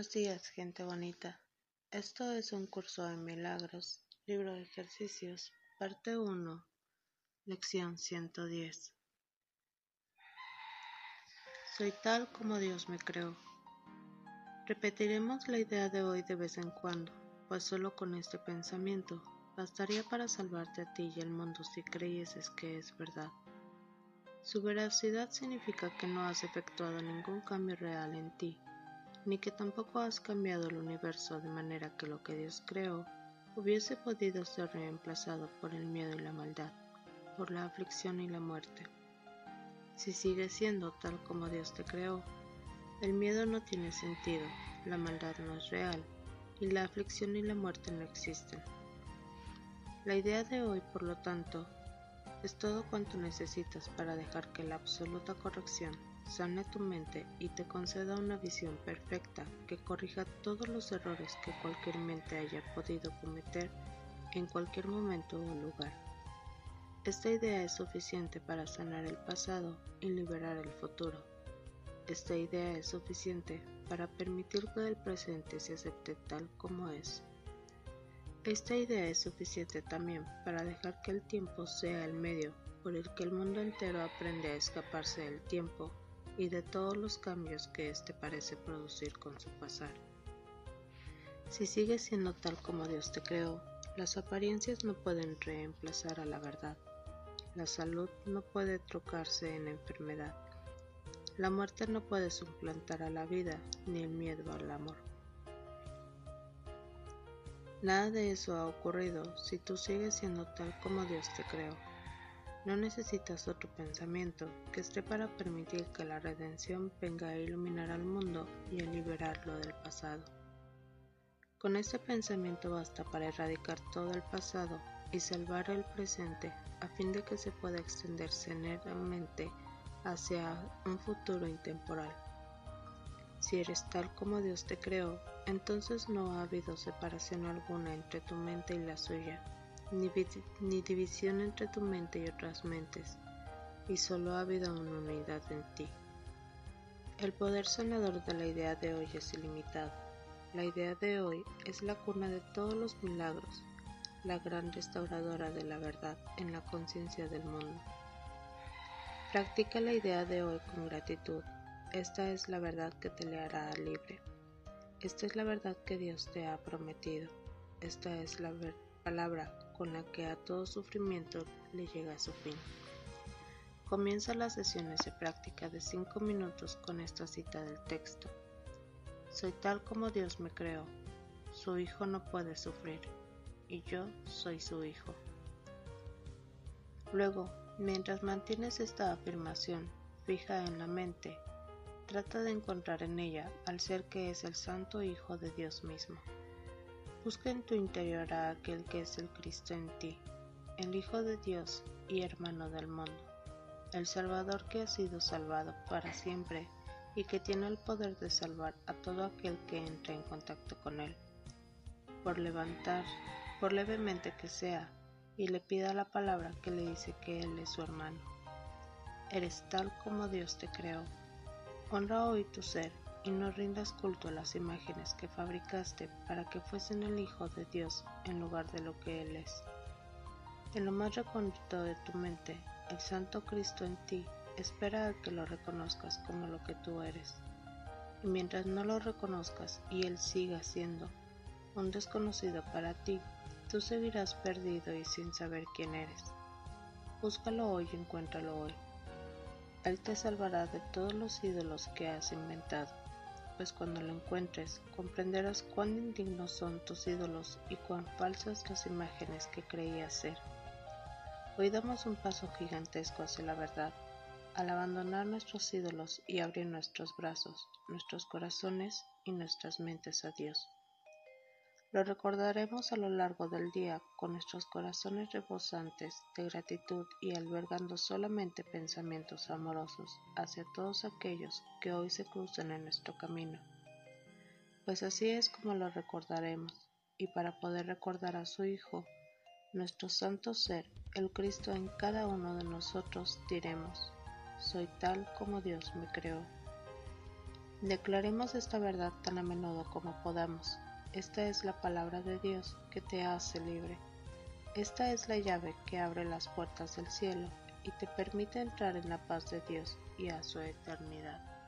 Buenos días, gente bonita. Esto es un curso de milagros, libro de ejercicios, parte 1, lección 110. Soy tal como Dios me creó. Repetiremos la idea de hoy de vez en cuando, pues solo con este pensamiento bastaría para salvarte a ti y al mundo si creyeses que es verdad. Su veracidad significa que no has efectuado ningún cambio real en ti ni que tampoco has cambiado el universo de manera que lo que Dios creó hubiese podido ser reemplazado por el miedo y la maldad, por la aflicción y la muerte. Si sigues siendo tal como Dios te creó, el miedo no tiene sentido, la maldad no es real y la aflicción y la muerte no existen. La idea de hoy, por lo tanto, es todo cuanto necesitas para dejar que la absoluta corrección sane tu mente y te conceda una visión perfecta que corrija todos los errores que cualquier mente haya podido cometer en cualquier momento o lugar. Esta idea es suficiente para sanar el pasado y liberar el futuro. Esta idea es suficiente para permitir que el presente se acepte tal como es. Esta idea es suficiente también para dejar que el tiempo sea el medio por el que el mundo entero aprende a escaparse del tiempo y de todos los cambios que éste parece producir con su pasar. Si sigues siendo tal como Dios te creó, las apariencias no pueden reemplazar a la verdad. La salud no puede trocarse en enfermedad. La muerte no puede suplantar a la vida ni el miedo al amor. Nada de eso ha ocurrido si tú sigues siendo tal como Dios te creó. No necesitas otro pensamiento que esté para permitir que la redención venga a iluminar al mundo y a liberarlo del pasado. Con este pensamiento basta para erradicar todo el pasado y salvar el presente a fin de que se pueda extender serenamente hacia un futuro intemporal. Si eres tal como Dios te creó, entonces no ha habido separación alguna entre tu mente y la suya ni, división entre tu mente y otras mentes, y solo ha habido una unidad en ti. El poder sanador de la idea de hoy es ilimitado. La idea de hoy es la cuna de todos los milagros, la gran restauradora de la verdad en la conciencia del mundo. Practica la idea de hoy con gratitud. Esta es la verdad que te le hará libre. Esta es la verdad que Dios te ha prometido. Esta es la palabra con la que a todo sufrimiento le llega a su fin. Comienza las sesiones de práctica de 5 minutos con esta cita del texto. Soy tal como Dios me creó. Su hijo no puede sufrir, y yo soy su hijo. Luego, mientras mantienes esta afirmación fija en la mente, trata de encontrar en ella al ser que es el Santo Hijo de Dios mismo. Busca en tu interior a aquel que es el Cristo en ti, el Hijo de Dios y hermano del mundo, el Salvador que ha sido salvado para siempre y que tiene el poder de salvar a todo aquel que entre en contacto con él. Por levantar, por levemente que sea, y le pida la palabra que le dice que él es su hermano. Eres tal como Dios te creó. Honra hoy tu ser y no rindas culto a las imágenes que fabricaste para que fuesen el Hijo de Dios en lugar de lo que Él es. En lo más recóndito de tu mente, el Santo Cristo en ti espera a que lo reconozcas como lo que tú eres. Y mientras no lo reconozcas y Él siga siendo un desconocido para ti, tú seguirás perdido y sin saber quién eres. Búscalo hoy y encuéntralo hoy. Él te salvará de todos los ídolos que has inventado pues cuando lo encuentres comprenderás cuán indignos son tus ídolos y cuán falsas las imágenes que creías ser. Hoy damos un paso gigantesco hacia la verdad, al abandonar nuestros ídolos y abrir nuestros brazos, nuestros corazones y nuestras mentes a Dios. Lo recordaremos a lo largo del día con nuestros corazones rebosantes de gratitud y albergando solamente pensamientos amorosos hacia todos aquellos que hoy se cruzan en nuestro camino. Pues así es como lo recordaremos, y para poder recordar a su Hijo, nuestro santo ser, el Cristo en cada uno de nosotros, diremos, soy tal como Dios me creó. Declaremos esta verdad tan a menudo como podamos. Esta es la palabra de Dios que te hace libre. Esta es la llave que abre las puertas del cielo y te permite entrar en la paz de Dios y a su eternidad.